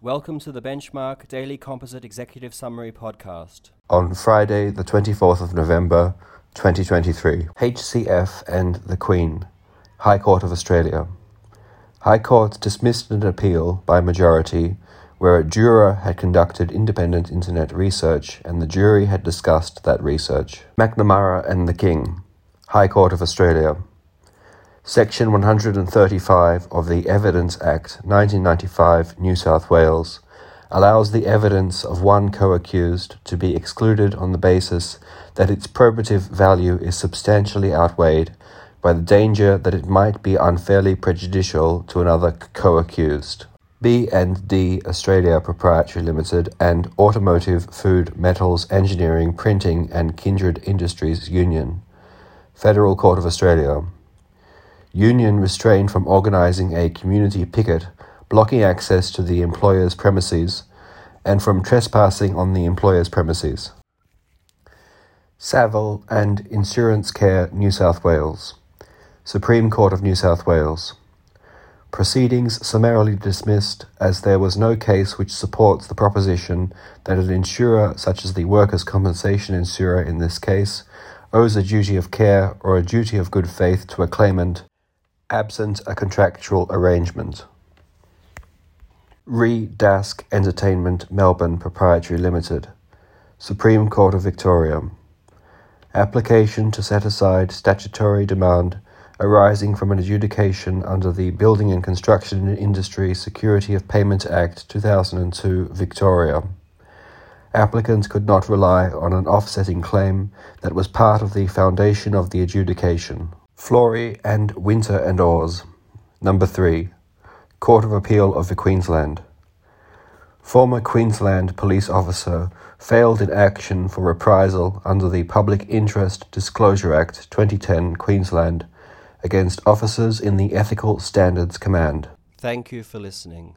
Welcome to the Benchmark Daily Composite Executive Summary podcast. On Friday, the 24th of November 2023, HCF and the Queen, High Court of Australia. High Court dismissed an appeal by majority where a juror had conducted independent internet research and the jury had discussed that research. McNamara and the King, High Court of Australia. Section 135 of the Evidence Act 1995, New South Wales, allows the evidence of one co accused to be excluded on the basis that its probative value is substantially outweighed by the danger that it might be unfairly prejudicial to another co accused. B&D Australia Proprietary Limited and Automotive, Food, Metals, Engineering, Printing and Kindred Industries Union. Federal Court of Australia. Union restrained from organising a community picket, blocking access to the employer's premises, and from trespassing on the employer's premises. Saville and Insurance Care New South Wales. Supreme Court of New South Wales. Proceedings summarily dismissed as there was no case which supports the proposition that an insurer, such as the workers' compensation insurer in this case, owes a duty of care or a duty of good faith to a claimant absent a contractual arrangement. Re Dask Entertainment Melbourne Proprietary Limited, Supreme Court of Victoria. Application to set aside statutory demand arising from an adjudication under the Building and Construction Industry Security of Payment Act 2002, Victoria. Applicants could not rely on an offsetting claim that was part of the foundation of the adjudication. Flory and Winter and Oars. Number 3. Court of Appeal of the Queensland. Former Queensland police officer failed in action for reprisal under the Public Interest Disclosure Act 2010 Queensland against officers in the Ethical Standards Command. Thank you for listening.